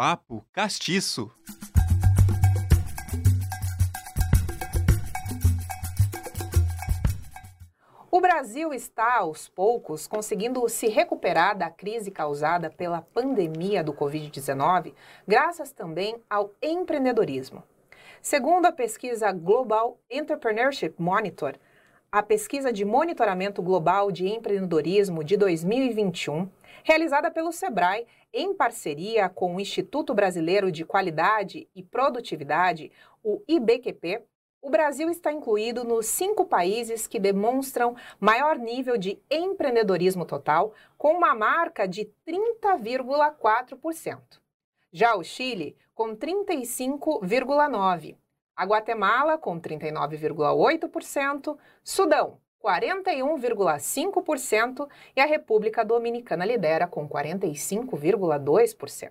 Papo Castiço. O Brasil está, aos poucos, conseguindo se recuperar da crise causada pela pandemia do Covid-19, graças também ao empreendedorismo. Segundo a pesquisa Global Entrepreneurship Monitor, a pesquisa de monitoramento global de empreendedorismo de 2021, realizada pelo Sebrae em parceria com o Instituto Brasileiro de Qualidade e Produtividade, o IBQP, o Brasil está incluído nos cinco países que demonstram maior nível de empreendedorismo total, com uma marca de 30,4%. Já o Chile, com 35,9%. A Guatemala, com 39,8%. Sudão, 41,5%. E a República Dominicana lidera com 45,2%.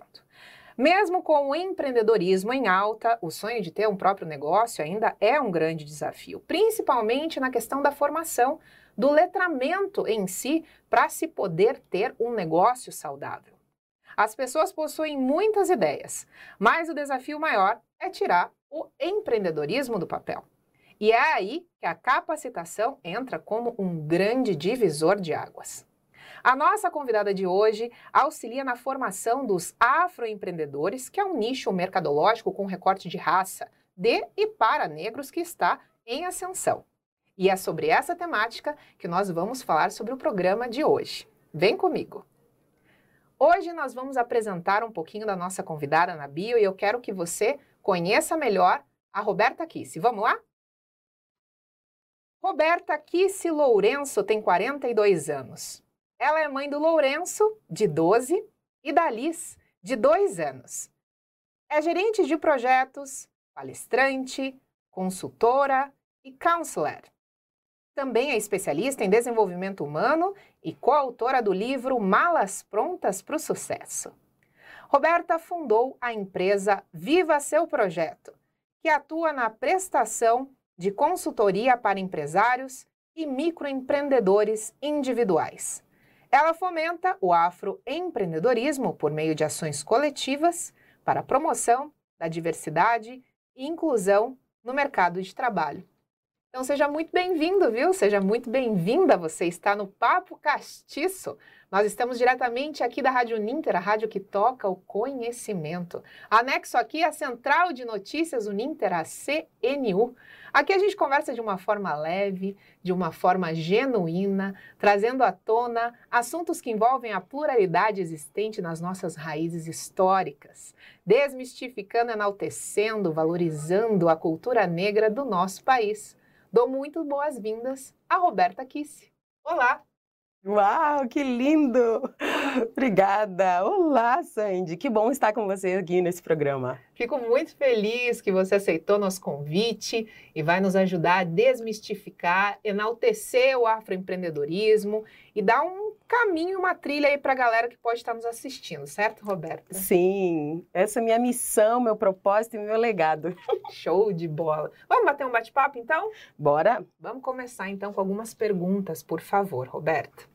Mesmo com o empreendedorismo em alta, o sonho de ter um próprio negócio ainda é um grande desafio, principalmente na questão da formação, do letramento em si, para se poder ter um negócio saudável. As pessoas possuem muitas ideias, mas o desafio maior é tirar o empreendedorismo do papel. E é aí que a capacitação entra como um grande divisor de águas. A nossa convidada de hoje auxilia na formação dos afroempreendedores, que é um nicho mercadológico com recorte de raça, de e para negros que está em ascensão. E é sobre essa temática que nós vamos falar sobre o programa de hoje. Vem comigo! Hoje nós vamos apresentar um pouquinho da nossa convidada na bio e eu quero que você conheça melhor a Roberta Kissi. Vamos lá? Roberta Kissi Lourenço tem 42 anos. Ela é mãe do Lourenço, de 12, e da Liz, de 2 anos. É gerente de projetos, palestrante, consultora e counselor. Também é especialista em desenvolvimento humano e coautora do livro Malas Prontas para o Sucesso. Roberta fundou a empresa Viva Seu Projeto, que atua na prestação de consultoria para empresários e microempreendedores individuais. Ela fomenta o afroempreendedorismo por meio de ações coletivas para a promoção da diversidade e inclusão no mercado de trabalho. Então seja muito bem-vindo, viu? Seja muito bem-vinda. Você está no Papo Castiço. Nós estamos diretamente aqui da Rádio Ninter, a rádio que toca o conhecimento. Anexo aqui a Central de Notícias Uninter, a CNU. Aqui a gente conversa de uma forma leve, de uma forma genuína, trazendo à tona assuntos que envolvem a pluralidade existente nas nossas raízes históricas, desmistificando, enaltecendo, valorizando a cultura negra do nosso país. Dou muito boas-vindas a Roberta Kisse. Olá! Uau, que lindo! Obrigada! Olá, Sandy! Que bom estar com você aqui nesse programa. Fico muito feliz que você aceitou nosso convite e vai nos ajudar a desmistificar, enaltecer o afroempreendedorismo e dar um caminho, uma trilha aí para a galera que pode estar nos assistindo, certo, Roberta? Sim, essa é minha missão, meu propósito e meu legado. Show de bola! Vamos bater um bate-papo então? Bora! Vamos começar então com algumas perguntas, por favor, Roberta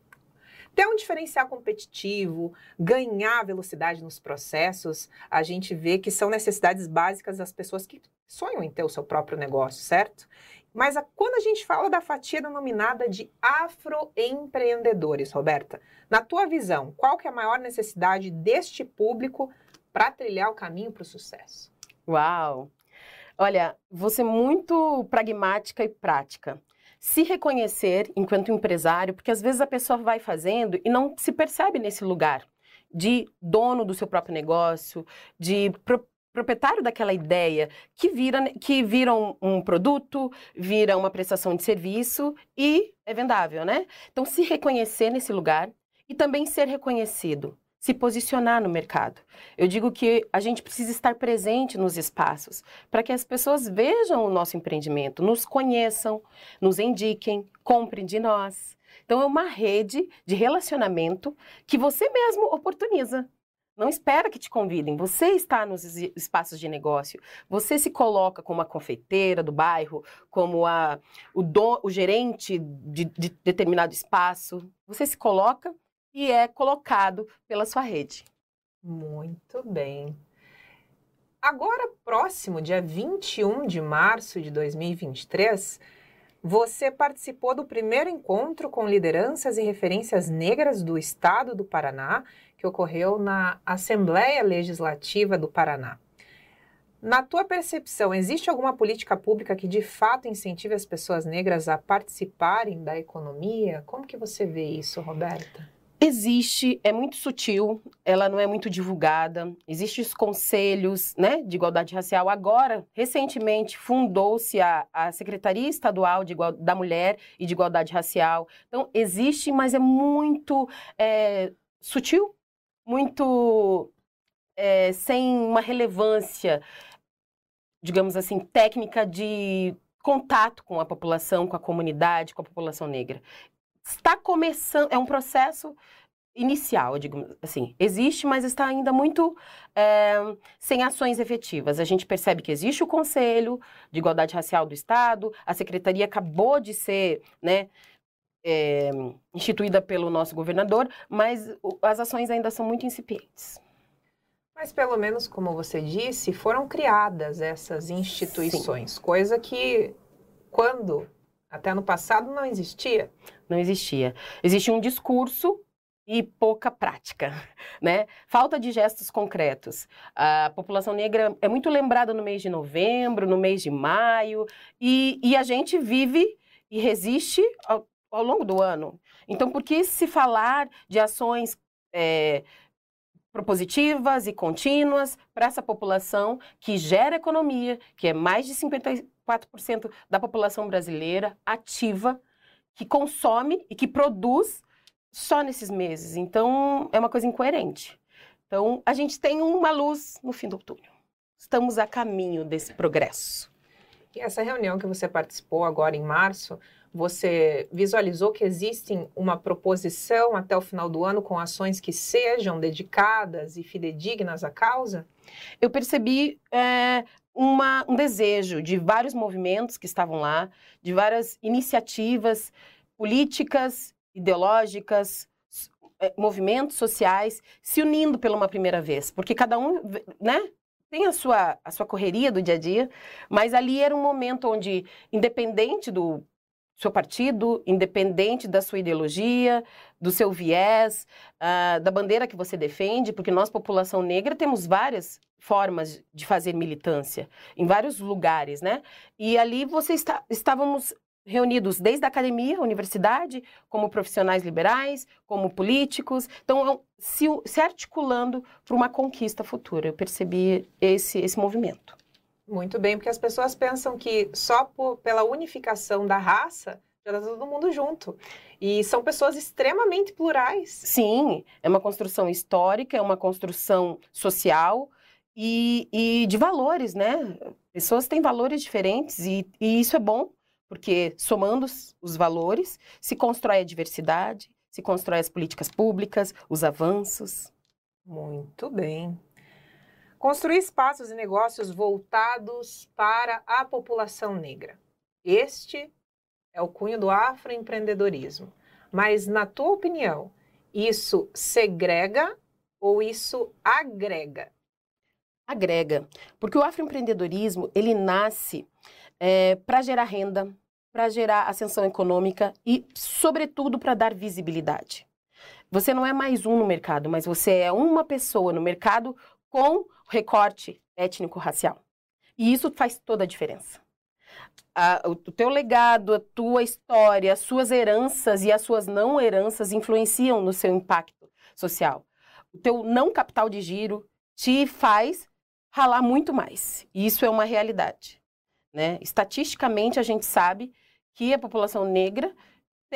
ter um diferencial competitivo, ganhar velocidade nos processos, a gente vê que são necessidades básicas das pessoas que sonham em ter o seu próprio negócio, certo? Mas a, quando a gente fala da fatia denominada de afroempreendedores, Roberta, na tua visão, qual que é a maior necessidade deste público para trilhar o caminho para o sucesso? Uau! Olha, ser muito pragmática e prática se reconhecer enquanto empresário, porque às vezes a pessoa vai fazendo e não se percebe nesse lugar de dono do seu próprio negócio, de proprietário daquela ideia que vira que vira um, um, produto, vira uma prestação de serviço e é vendável, né? Então se reconhecer nesse lugar e também ser reconhecido se posicionar no mercado. Eu digo que a gente precisa estar presente nos espaços para que as pessoas vejam o nosso empreendimento, nos conheçam, nos indiquem, comprem de nós. Então é uma rede de relacionamento que você mesmo oportuniza. Não espera que te convidem. Você está nos espaços de negócio. Você se coloca como a confeiteira do bairro, como a, o, do, o gerente de, de determinado espaço. Você se coloca e é colocado pela sua rede. Muito bem. Agora, próximo, dia 21 de março de 2023, você participou do primeiro encontro com lideranças e referências negras do Estado do Paraná, que ocorreu na Assembleia Legislativa do Paraná. Na tua percepção, existe alguma política pública que de fato incentive as pessoas negras a participarem da economia? Como que você vê isso, Roberta? Existe, é muito sutil, ela não é muito divulgada. Existem os conselhos né, de igualdade racial. Agora, recentemente, fundou-se a, a Secretaria Estadual Igual, da Mulher e de Igualdade Racial. Então, existe, mas é muito é, sutil, muito é, sem uma relevância, digamos assim, técnica de contato com a população, com a comunidade, com a população negra está começando, é um processo inicial, digamos assim. Existe, mas está ainda muito é, sem ações efetivas. A gente percebe que existe o Conselho de Igualdade Racial do Estado, a Secretaria acabou de ser, né, é, instituída pelo nosso governador, mas as ações ainda são muito incipientes. Mas pelo menos, como você disse, foram criadas essas instituições, Sim. coisa que quando até no passado não existia? Não existia. Existia um discurso e pouca prática, né? Falta de gestos concretos. A população negra é muito lembrada no mês de novembro, no mês de maio, e, e a gente vive e resiste ao, ao, longo do ano. Então, por que se falar de ações é, propositivas e contínuas para essa população que gera economia, que é mais de 54% da população brasileira ativa, que consome e que produz só nesses meses. Então, é uma coisa incoerente. Então, a gente tem uma luz no fim do túnel. Estamos a caminho desse progresso. E essa reunião que você participou agora em março, você visualizou que existe uma proposição até o final do ano com ações que sejam dedicadas e fidedignas à causa? Eu percebi é, uma, um desejo de vários movimentos que estavam lá, de várias iniciativas políticas, ideológicas, é, movimentos sociais se unindo pela uma primeira vez, porque cada um, né, tem a sua, a sua correria do dia a dia, mas ali era um momento onde, independente do seu partido, independente da sua ideologia, do seu viés, uh, da bandeira que você defende, porque nós, população negra, temos várias formas de fazer militância em vários lugares, né? E ali você está, estávamos reunidos desde a academia, a universidade, como profissionais liberais, como políticos, então se, se articulando para uma conquista futura. Eu percebi esse, esse movimento. Muito bem, porque as pessoas pensam que só por, pela unificação da raça já está todo mundo junto. E são pessoas extremamente plurais. Sim, é uma construção histórica, é uma construção social e, e de valores, né? Pessoas têm valores diferentes e, e isso é bom, porque somando os valores se constrói a diversidade, se constrói as políticas públicas, os avanços. Muito bem. Construir espaços e negócios voltados para a população negra. Este é o cunho do afroempreendedorismo. Mas, na tua opinião, isso segrega ou isso agrega? Agrega, porque o afroempreendedorismo ele nasce é, para gerar renda, para gerar ascensão econômica e, sobretudo, para dar visibilidade. Você não é mais um no mercado, mas você é uma pessoa no mercado com recorte étnico-racial. E isso faz toda a diferença. o teu legado, a tua história, as suas heranças e as suas não heranças influenciam no seu impacto social. O teu não capital de giro te faz ralar muito mais. E isso é uma realidade. Né? Estatisticamente, a gente sabe que a população negra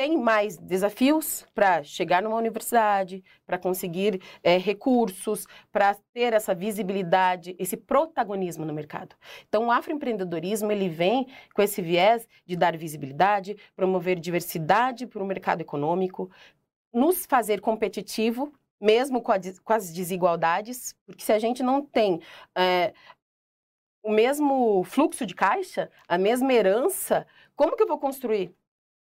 tem mais desafios para chegar numa universidade, para conseguir é, recursos, para ter essa visibilidade, esse protagonismo no mercado. Então, o afroempreendedorismo ele vem com esse viés de dar visibilidade, promover diversidade para o mercado econômico, nos fazer competitivo, mesmo com, a, com, as desigualdades, porque se a gente não tem é, o mesmo fluxo de caixa, a mesma herança, como que eu vou construir?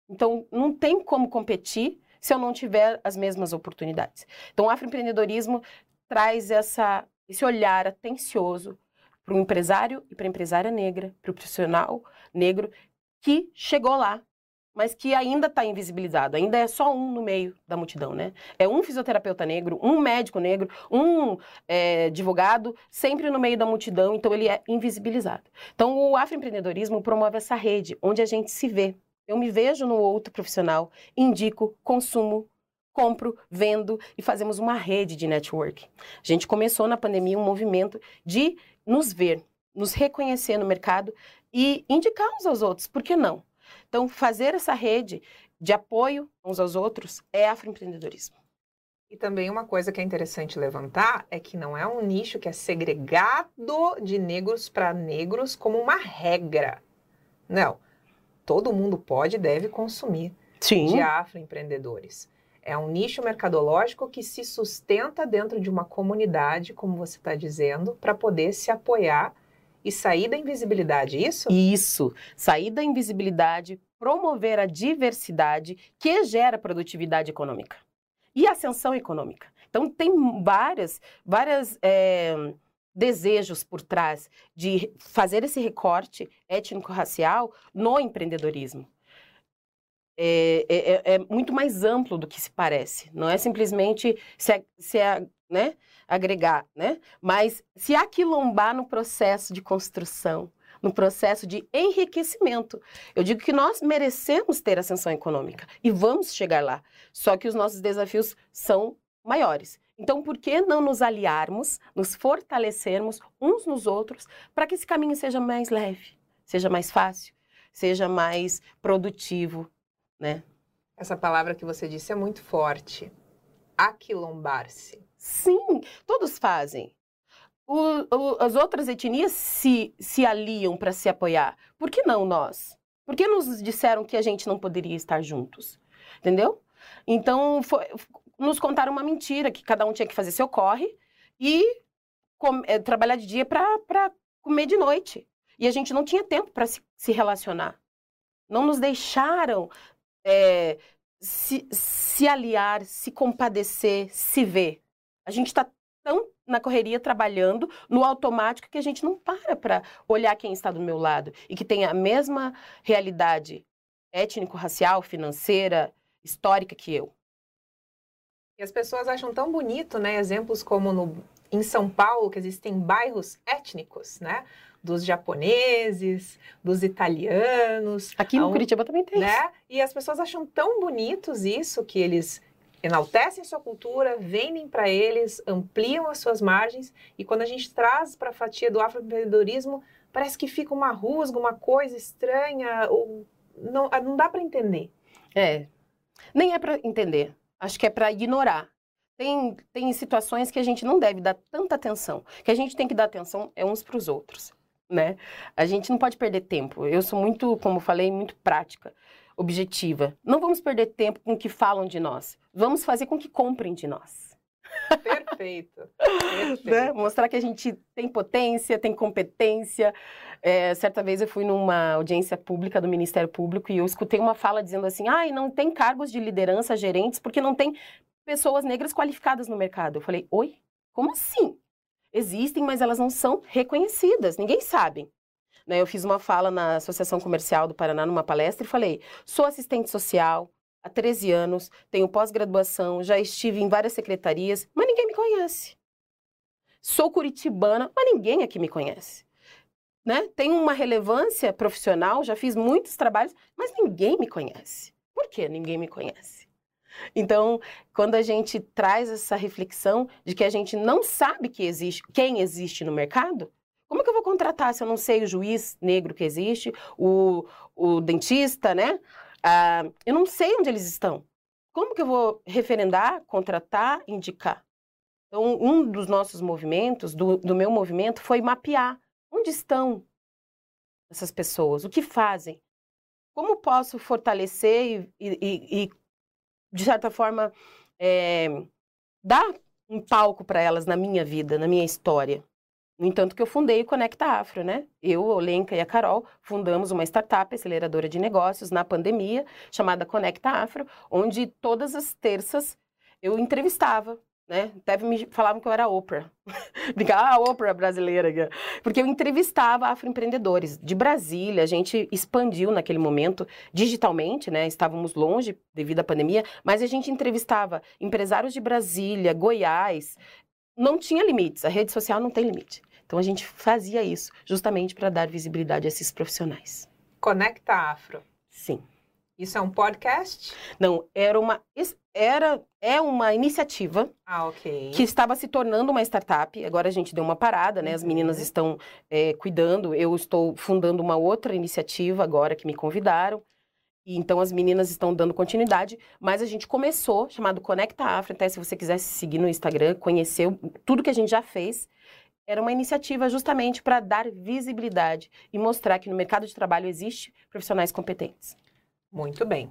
Então, não tem como competir se eu não tiver as mesmas oportunidades. Então, o afroempreendedorismo traz essa, esse olhar atencioso para o empresário e para a empresária negra, para o profissional negro que chegou lá, mas que ainda está invisibilizado, ainda é só um no meio da multidão, né? É um fisioterapeuta negro, um médico negro, um é, advogado, sempre no meio da multidão, então ele é invisibilizado. Então o afroempreendedorismo promove essa rede, onde a gente se vê. Eu me vejo no outro profissional, indico, consumo, compro, vendo e fazemos uma rede de network. A gente começou na pandemia um movimento de nos ver, nos reconhecer no mercado e indicar uns aos outros, por que não? Então, fazer essa rede de apoio uns aos outros é afroempreendedorismo. E também uma coisa que é interessante levantar é que não é um nicho que é segregado de negros para negros como uma regra. Não. Todo mundo pode e deve consumir Sim. de afroempreendedores. É um nicho mercadológico que se sustenta dentro de uma comunidade, como você está dizendo, para poder se apoiar e sair da invisibilidade, isso? Isso, sair da invisibilidade, promover a diversidade que gera produtividade econômica e ascensão econômica. Então tem várias, várias é, desejos por trás de fazer esse recorte étnico-racial no empreendedorismo. É, é, é, é, muito mais amplo do que se parece. Não é simplesmente se, se né, agregar, né? Mas se aquilombar no processo de construção, no processo de enriquecimento. Eu digo que nós merecemos ter ascensão econômica e vamos chegar lá. Só que os nossos desafios são maiores. Então, por que não nos aliarmos, nos fortalecermos uns nos outros para que esse caminho seja mais leve, seja mais fácil, seja mais produtivo, né? Essa palavra que você disse é muito forte. Aquilombar-se. Sim, todos fazem. O, o, as outras etnias se, se aliam para se apoiar. Por que não nós? Por que nos disseram que a gente não poderia estar juntos? Entendeu? Então, foi, nos contaram uma mentira, que cada um tinha que fazer seu corre e com, é, trabalhar de dia para comer de noite. E a gente não tinha tempo para se, se, relacionar. Não nos deixaram é, se, se aliar, se compadecer, se ver. A gente está tão na correria trabalhando no automático que a gente não para para olhar quem está do meu lado e que tem a mesma realidade étnico-racial, financeira, histórica que eu. E as pessoas acham tão bonito, né? Exemplos como no, em São Paulo, que existem bairros étnicos, né? Dos japoneses, dos italianos. Aqui no Curitiba também tem. Né? E as pessoas acham tão bonitos isso que eles enaltecem sua cultura, vendem para eles, ampliam as suas margens e quando a gente traz para a fatia do afroempreendedorismo, parece que fica uma rusga, uma coisa estranha, ou não, ah, não dá para entender. É, nem é para entender, acho que é para ignorar. Tem, tem situações que a gente não deve dar tanta atenção, que a gente tem que dar atenção é uns para os outros, né? A gente não pode perder tempo. Eu sou muito, como falei, muito prática objetiva. Não vamos perder tempo com o que falam de nós. Vamos fazer com que comprem de nós. Perfeito. Perfeito. Né? Mostrar que a gente tem potência, tem competência. É, certa vez eu fui numa audiência pública do Ministério Público e eu escutei uma fala dizendo assim: ah, não tem cargos de liderança gerentes porque não tem pessoas negras qualificadas no mercado. Eu falei: oi? Como assim? Existem, mas elas não são reconhecidas, ninguém sabe. Né, eu fiz uma fala na Associação Comercial do Paraná, numa palestra, e falei: sou assistente social há 13 anos, tenho pós-graduação, já estive em várias secretarias, mas ninguém me conhece. Sou curitibana, mas ninguém aqui me conhece. Né? Tenho uma relevância profissional, já fiz muitos trabalhos, mas ninguém me conhece. Por que ninguém me conhece? Então, quando a gente traz essa reflexão de que a gente não sabe que existe, quem existe no mercado, como que eu vou contratar se eu não sei o juiz negro que existe, o, o dentista, né? Ah, eu não sei onde eles estão. Como que eu vou referendar, contratar, indicar? Então, um dos nossos movimentos, do, do meu movimento, foi mapear onde estão essas pessoas, o que fazem, como posso fortalecer e, e, e de certa forma, é, dar um palco para elas na minha vida, na minha história. No entanto, que eu fundei o Conecta Afro, né? Eu, o Lenca e a Carol fundamos uma startup aceleradora de negócios na pandemia, chamada Conecta Afro, onde todas as terças eu entrevistava né? Até me falavam que eu era Oprah. Brincar, ah, Oprah brasileira. Porque eu entrevistava afroempreendedores de Brasília, a gente expandiu naquele momento digitalmente, né? Estávamos longe devido à pandemia, mas a gente entrevistava empresários de Brasília, Goiás. Não tinha limites, a rede social não tem limite. Então a gente fazia isso justamente para dar visibilidade a esses profissionais. Conecta Afro. Sim. Isso é um podcast? Não, era uma era é uma iniciativa ah, okay. que estava se tornando uma startup. Agora a gente deu uma parada, né? As meninas uhum. estão é, cuidando. Eu estou fundando uma outra iniciativa agora que me convidaram. E então as meninas estão dando continuidade, mas a gente começou chamado Conecta Afro. Até se você quiser seguir no Instagram, conhecer tudo que a gente já fez, era uma iniciativa justamente para dar visibilidade e mostrar que no mercado de trabalho existe profissionais competentes. Muito bem.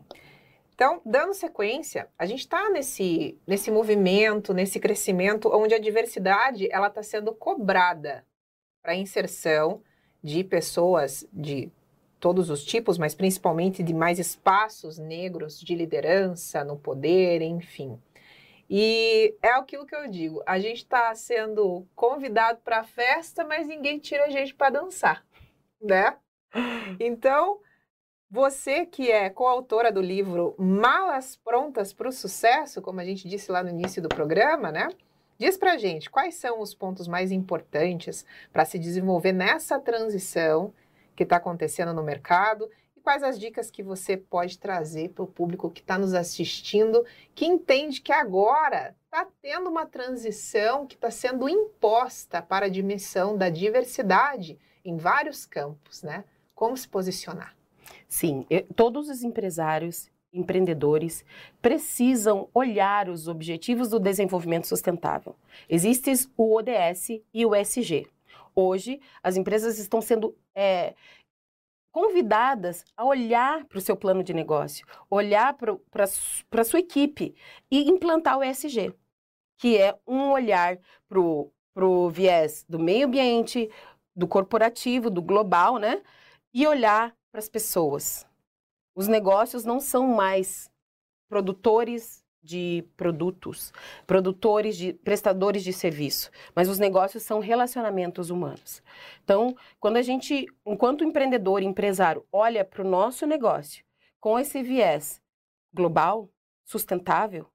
Então, dando sequência, a gente está nesse, nesse movimento, nesse crescimento, onde a diversidade ela está sendo cobrada para a inserção de pessoas de todos os tipos, mas principalmente de mais espaços negros de liderança, no poder, enfim. E é aquilo que eu digo: a gente está sendo convidado para a festa, mas ninguém tira a gente para dançar, né? Então, você que é coautora do livro Malas Prontas para o Sucesso, como a gente disse lá no início do programa, né? Diz pra gente quais são os pontos mais importantes para se desenvolver nessa transição que está acontecendo no mercado quais as dicas que você pode trazer para o público que está nos assistindo, que entende que agora está tendo uma transição que está sendo imposta para a dimensão da diversidade em vários campos, né? Como se posicionar? Sim, eu, todos os empresários, empreendedores, precisam olhar os objetivos do desenvolvimento sustentável. Existem o ODS e o SG. Hoje, as empresas estão sendo é, convidadas a olhar para o seu plano de negócio, olhar para a sua equipe e implantar o ESG, que é um olhar para o viés do meio ambiente, do corporativo, do global, né? E olhar para as pessoas. Os negócios não são mais produtores de produtos, produtores de prestadores de serviço, mas os negócios são relacionamentos humanos. Então, quando a gente, enquanto empreendedor, empresário, olha para o nosso negócio com esse viés global, sustentável,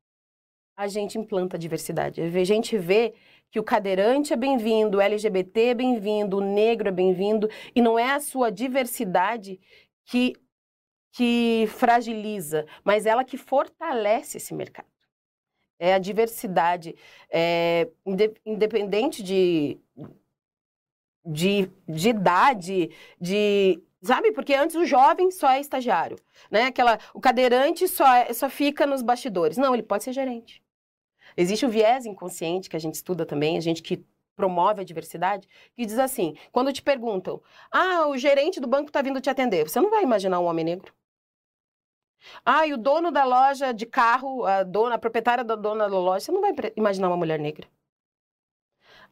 a gente implanta diversidade. A gente vê que o cadeirante é bem-vindo, o LGBT é bem-vindo, o negro é bem-vindo, e não é a sua diversidade que, que fragiliza, mas ela que fortalece esse mercado. É a diversidade, é, independente de, de, de idade, de Sabe? Porque antes o jovem só é estagiário, né? Aquela, o cadeirante só, é, só fica nos bastidores. Não, ele pode ser gerente. Existe o viés inconsciente que a gente estuda também, a gente que promove a diversidade, que diz assim: quando te perguntam, ah, o gerente do banco está vindo te atender, você não vai imaginar um homem negro. Ah, e o dono da loja de carro, a dona, a proprietária da dona da loja, você não vai imaginar uma mulher negra.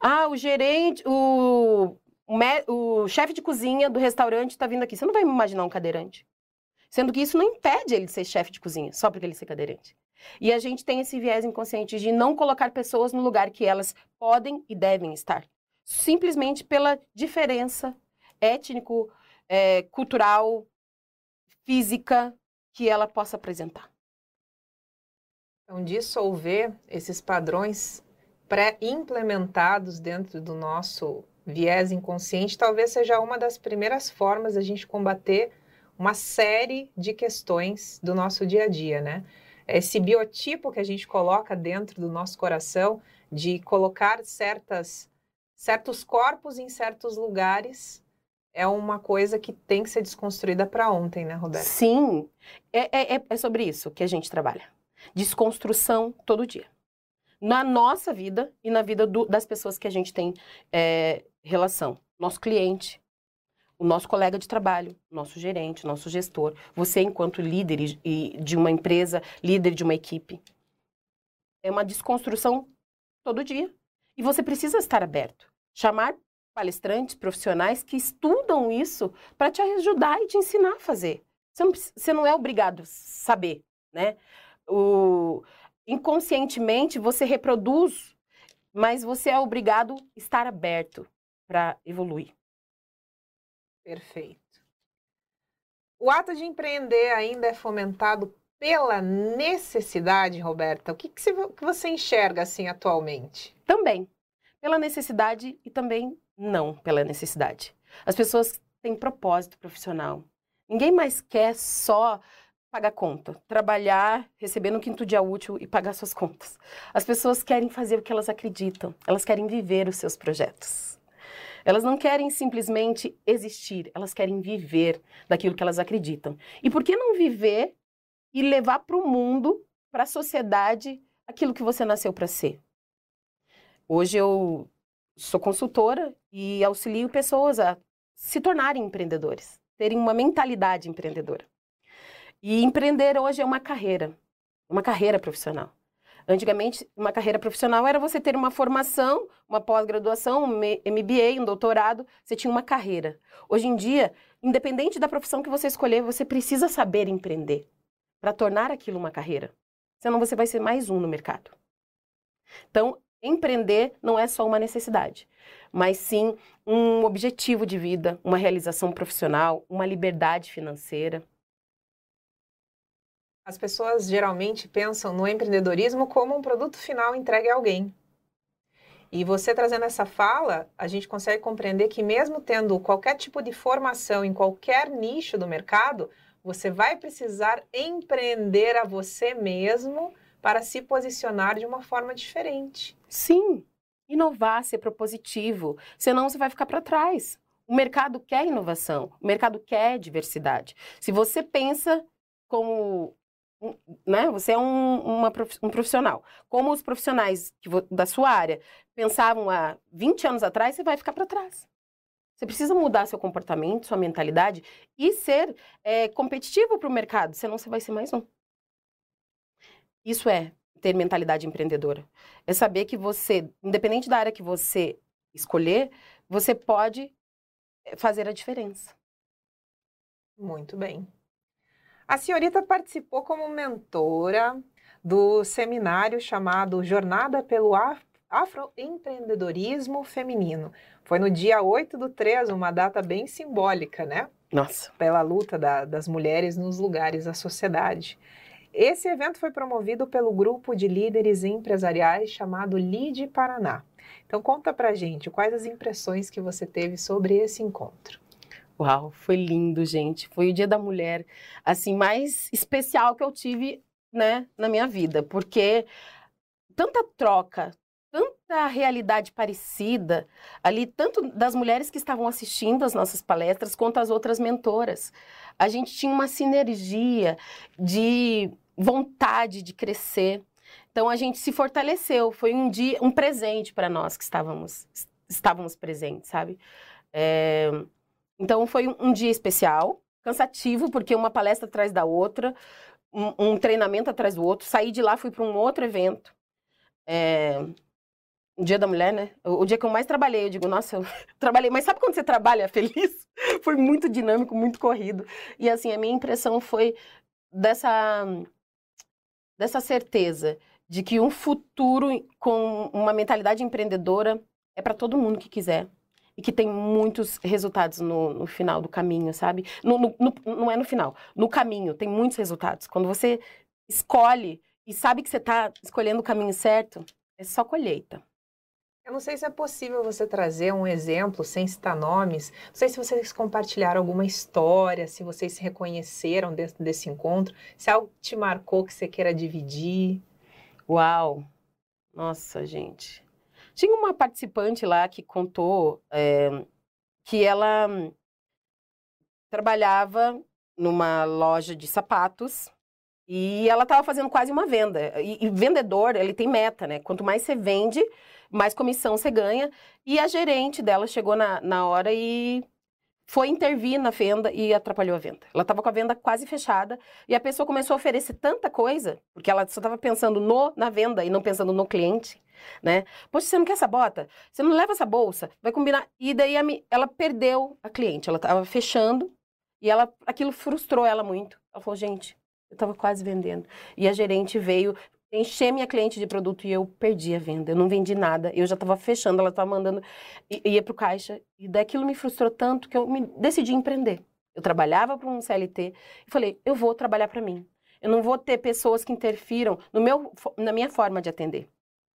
Ah, o gerente, o, o, o chefe de cozinha do restaurante está vindo aqui, você não vai imaginar um cadeirante. Sendo que isso não impede ele de ser chefe de cozinha, só porque ele ser cadeirante. E a gente tem esse viés inconsciente de não colocar pessoas no lugar que elas podem e devem estar. Simplesmente pela diferença étnico, é, cultural, física que ela possa apresentar. Então, dissolver esses padrões pré-implementados dentro do nosso viés inconsciente talvez seja uma das primeiras formas da gente combater uma série de questões do nosso dia a dia, né? esse biotipo que a gente coloca dentro do nosso coração de colocar certas, certos corpos em certos lugares é uma coisa que tem que ser desconstruída para ontem, né, Roberto? Sim, é, é, é sobre isso que a gente trabalha. Desconstrução todo dia. Na nossa vida e na vida do, das pessoas que a gente tem é, relação. Nosso cliente, o nosso colega de trabalho, nosso gerente, nosso gestor, você enquanto líder de uma empresa, líder de uma equipe. É uma desconstrução todo dia. E você precisa estar aberto. Chamar palestrantes, profissionais que estudam isso para te ajudar e te ensinar a fazer. Você não, você não é obrigado a saber, né? O, inconscientemente você reproduz, mas você é obrigado a estar aberto para evoluir. Perfeito. O ato de empreender ainda é fomentado pela necessidade, Roberta? O que, que você enxerga assim atualmente? Também. Pela necessidade e também não pela necessidade. As pessoas têm propósito profissional. Ninguém mais quer só pagar conta, trabalhar, receber no quinto dia útil e pagar suas contas. As pessoas querem fazer o que elas acreditam, elas querem viver os seus projetos. Elas não querem simplesmente existir, elas querem viver daquilo que elas acreditam. E por que não viver e levar para o mundo, para a sociedade, aquilo que você nasceu para ser? Hoje eu sou consultora e auxilio pessoas a se tornarem empreendedores, terem uma mentalidade empreendedora. E empreender hoje é uma carreira, uma carreira profissional. Antigamente, uma carreira profissional era você ter uma formação, uma pós-graduação, um MBA, um doutorado, você tinha uma carreira. Hoje em dia, independente da profissão que você escolher, você precisa saber empreender para tornar aquilo uma carreira. Senão você vai ser mais um no mercado. Então, empreender não é só uma necessidade, mas sim um objetivo de vida, uma realização profissional, uma liberdade financeira. As pessoas geralmente pensam no empreendedorismo como um produto final entregue a alguém. E você trazendo essa fala, a gente consegue compreender que, mesmo tendo qualquer tipo de formação em qualquer nicho do mercado, você vai precisar empreender a você mesmo para se posicionar de uma forma diferente. Sim, inovar, ser propositivo, senão você vai ficar para trás. O mercado quer inovação, o mercado quer diversidade. Se você pensa como né? Você é um, uma, um profissional. Como os profissionais da sua área pensavam há 20 anos atrás, você vai ficar para trás. Você precisa mudar seu comportamento, sua mentalidade e ser é, competitivo para o mercado, senão você vai ser mais um. Isso é ter mentalidade empreendedora. É saber que você, independente da área que você escolher, você pode eh, fazer a diferença. Muito bem. A senhorita participou como mentora do seminário chamado Jornada pelo Afroempreendedorismo Feminino. Foi no dia 8 do 3, uma data bem simbólica, né? Nossa. Pela luta da, das mulheres nos lugares da sociedade. Esse evento foi promovido pelo grupo de líderes empresariais chamado LIDE Paraná. Então conta pra gente quais as impressões que você teve sobre esse encontro. Uau, foi lindo, gente. Foi o Dia da Mulher, assim, mais especial que eu tive, né, na minha vida, porque tanta troca, tanta realidade parecida ali, tanto das mulheres que estavam assistindo as nossas palestras, quanto as outras mentoras. A gente tinha uma sinergia de vontade de crescer. Então a gente se fortaleceu. Foi um dia, um presente para nós que estávamos, estávamos presentes, sabe? É, então foi um, dia especial, cansativo, porque uma palestra atrás da outra, um, um treinamento atrás do outro. Saí de lá, fui para um outro evento. É, Dia da Mulher, né? O, o, dia que eu mais trabalhei, eu digo, nossa, eu trabalhei. Mas sabe quando você trabalha feliz? foi muito dinâmico, muito corrido. E assim, a minha impressão foi dessa, dessa certeza de que um futuro com uma mentalidade empreendedora é para todo mundo que quiser e que tem muitos resultados no, no final do caminho, sabe? No, no, no, não é no final, no caminho tem muitos resultados. Quando você escolhe e sabe que você está escolhendo o caminho certo, é só colheita. Eu não sei se é possível você trazer um exemplo sem citar nomes. Não sei se vocês compartilharam alguma história, se vocês se reconheceram dentro desse encontro, se algo te marcou que você queira dividir. Uau! Nossa, gente. Tinha uma participante lá que contou é, que ela trabalhava numa loja de sapatos e ela estava fazendo quase uma venda. E, e, vendedor, ele tem meta, né? Quanto mais você vende, mais comissão você ganha. E a gerente dela chegou na, na hora e foi intervir na venda e atrapalhou a venda. Ela estava com a venda quase fechada e a pessoa começou a oferecer tanta coisa, porque ela só estava pensando no, na venda e não pensando no cliente, né? Poxa, você não quer essa bota? Você não leva essa bolsa? Vai combinar. E daí a, ela perdeu a cliente, ela estava fechando e ela, aquilo frustrou ela muito. Ela falou, gente, eu estava quase vendendo. E a gerente veio encher minha cliente de produto e eu perdi a venda. Eu não vendi nada. Eu já estava fechando, ela estava mandando, ia para o caixa. E daquilo me frustrou tanto que eu me decidi empreender. Eu trabalhava para um CLT e falei, eu vou trabalhar para mim. Eu não vou ter pessoas que interfiram no meu, na minha forma de atender.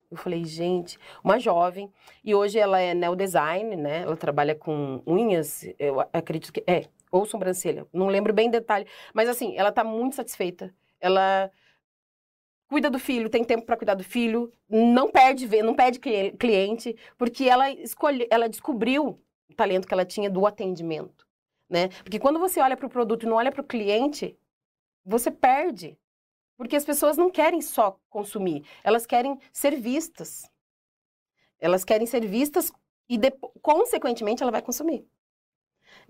Eu falei, gente, uma jovem, e hoje ela é neodesign, né? Ela trabalha com unhas, eu acredito que é, ou sobrancelha, não lembro bem detalhe, mas assim, ela está muito satisfeita. Ela cuida do filho, tem tempo para cuidar do filho, não perde, não perde cliente, porque ela escolhe, ela descobriu o talento que ela tinha do atendimento, né? Porque quando você olha para o produto e não olha para o cliente, você perde. Porque as pessoas não querem só consumir, elas querem ser vistas. Elas querem ser vistas e, consequentemente, ela vai consumir.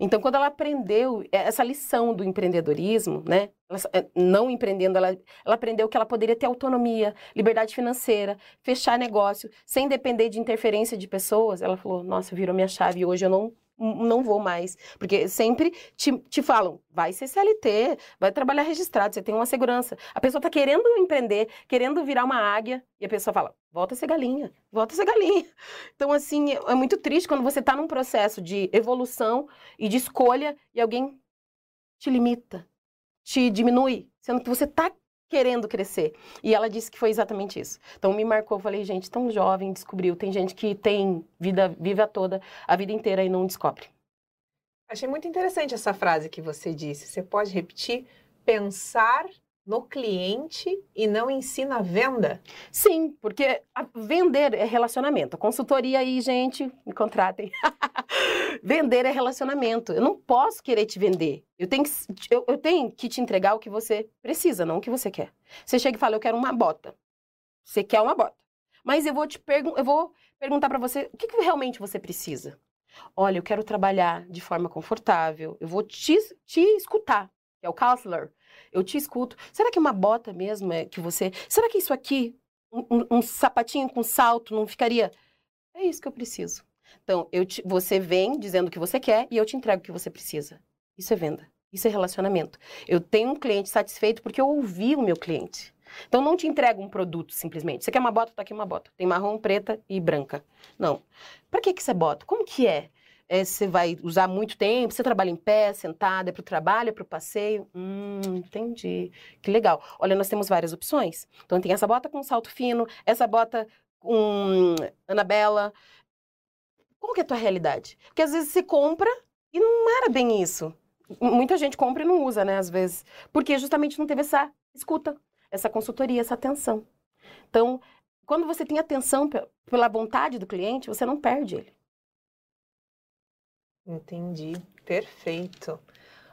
Então, quando ela aprendeu essa lição do empreendedorismo, né? Eh, não empreendendo, ela, ela aprendeu que ela poderia ter autonomia, liberdade financeira, fechar negócio, sem depender de interferência de pessoas. Ela falou: Nossa, virou minha chave hoje eu não não vou mais. Porque sempre te, te falam, vai ser CLT, vai trabalhar registrado, você tem uma segurança. A pessoa está querendo empreender, querendo virar uma águia, e a pessoa fala, volta a ser galinha, volta a ser galinha. Então, assim, é muito triste quando você está num processo de evolução e de escolha e alguém te limita, te diminui, sendo que você está querendo crescer. E ela disse que foi exatamente isso. Então me marcou, falei, gente, tão jovem, descobriu. Tem gente que tem vida, vive a toda, a vida inteira e não descobre. Achei muito interessante essa frase que você disse. Você pode repetir? Pensar no cliente e não ensina a venda? Sim, porque vender é relacionamento. A consultoria aí, gente, me contratem. vender é relacionamento. Eu não posso querer te vender. Eu tenho, que, eu, eu tenho que te entregar o que você precisa, não o que você quer. Você chega e fala, eu quero uma bota. Você quer uma bota. Mas eu vou te pergun eu vou perguntar para você o que, que realmente você precisa. Olha, eu quero trabalhar de forma confortável. Eu vou te, te escutar, que é o counselor eu te escuto. Será que uma bota mesmo é que você. Será que isso aqui, um, um, sapatinho com salto, não ficaria. É isso que eu preciso. Então, eu te, você vem dizendo o que você quer e eu te entrego o que você precisa. Isso é venda. Isso é relacionamento. Eu tenho um cliente satisfeito porque eu ouvi o meu cliente. Então, não te entrego um produto simplesmente. Você quer uma bota? Tá aqui uma bota. Tem marrom, preta e branca. Não. Para que, que você bota? Como que é? É, você vai usar muito tempo, você trabalha em pé, sentada, é para o trabalho, é para o passeio. Hum, entendi. Que legal. Olha, nós temos várias opções. Então tem essa bota com salto fino, essa bota com Anabela. Qual que é a tua realidade? Porque às vezes você compra e não era bem isso. Muita gente compra e não usa, né, às vezes. Porque justamente não teve essa escuta, essa consultoria, essa atenção. Então, quando você tem atenção pela vontade do cliente, você não perde ele. Entendi, perfeito.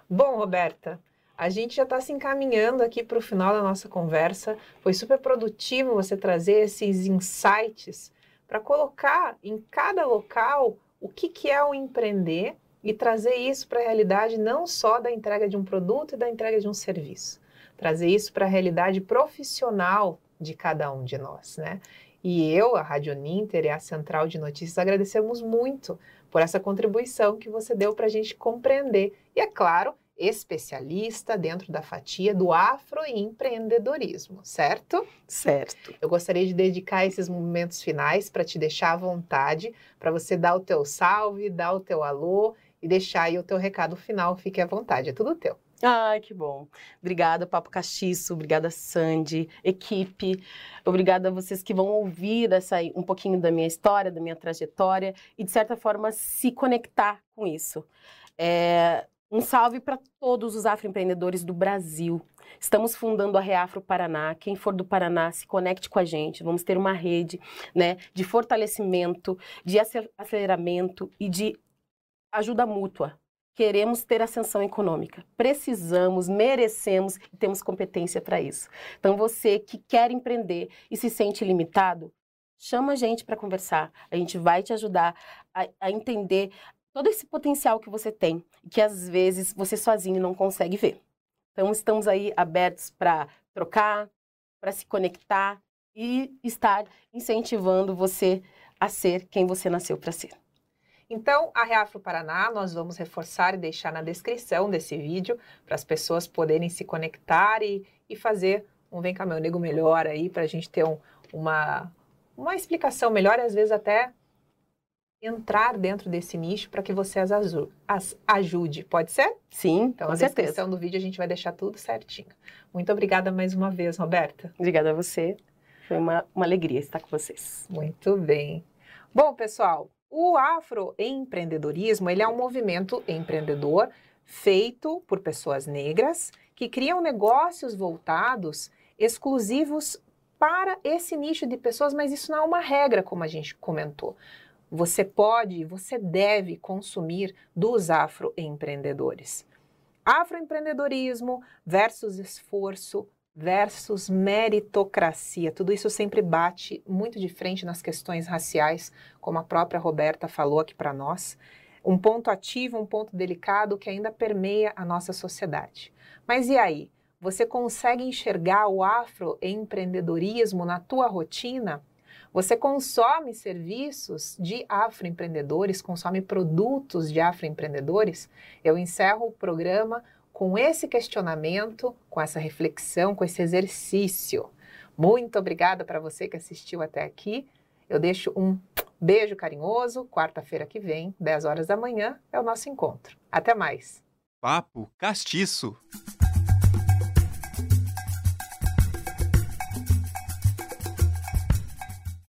Bom, Roberta, a gente já está se encaminhando aqui para o final da nossa conversa. Foi super produtivo você trazer esses insights para colocar em cada local o que, que é o empreender e trazer isso para a realidade não só da entrega de um produto e da entrega de um serviço, trazer isso para a realidade profissional de cada um de nós, né? E eu, a Rádio Ninter e a Central de Notícias agradecemos muito por essa contribuição que você deu para a gente compreender. E, é claro, especialista dentro da fatia do afroempreendedorismo, certo? Certo. Eu gostaria de dedicar esses momentos finais para te deixar à vontade, para você dar o teu salve, dar o teu alô e deixar aí o teu recado final. Fique à vontade, é tudo teu. Ai, que bom. Obrigada, Papo Castiço. Obrigada, Sandy, equipe. Obrigada a vocês que vão ouvir essa, um pouquinho da minha história, da minha trajetória e, de certa forma, se conectar com isso. É, um salve para todos os afroempreendedores do Brasil. Estamos fundando a Reafro Paraná. Quem for do Paraná, se conecte com a gente. Vamos ter uma rede né, de fortalecimento, de aceleramento e de ajuda mútua queremos ter ascensão econômica. Precisamos, merecemos e temos competência para isso. Então, você que quer empreender e se sente limitado, chama a gente para conversar. A gente vai te ajudar a, a, entender todo esse potencial que você tem que às vezes você sozinho não consegue ver. Então, estamos aí abertos para trocar, para se conectar e estar incentivando você a ser quem você nasceu para ser. Então, a Reafro Paraná, nós vamos reforçar e deixar na descrição desse vídeo para as pessoas poderem se conectar e, e fazer um Vem Cá Meu Nego melhor aí, para a gente ter um, uma, uma explicação melhor e às vezes até entrar dentro desse nicho para que você as, as, ajude. Pode ser? Sim, então, na certeza. descrição do vídeo a gente vai deixar tudo certinho. Muito obrigada mais uma vez, Roberta. Obrigada a você. Foi uma, uma alegria estar com vocês. Muito bem. Bom, pessoal, o afroempreendedorismo ele é um movimento empreendedor feito por pessoas negras que criam negócios voltados exclusivos para esse nicho de pessoas, mas isso não é uma regra, como a gente comentou. Você pode, você deve consumir dos afroempreendedores. Afroempreendedorismo versus esforço versus meritocracia. Tudo isso sempre bate muito de frente nas questões raciais, como a própria Roberta falou aqui para nós. Um ponto ativo, um ponto delicado que ainda permeia a nossa sociedade. Mas e aí? Você consegue enxergar o afroempreendedorismo na tua rotina? Você consome serviços de afroempreendedores, consome produtos de afroempreendedores? Eu encerro o programa com esse questionamento, com essa reflexão, com esse exercício. Muito obrigada para você que assistiu até aqui. Eu deixo um beijo carinhoso. Quarta-feira que vem, 10 horas da manhã, é o nosso encontro. Até mais. Papo Castiço.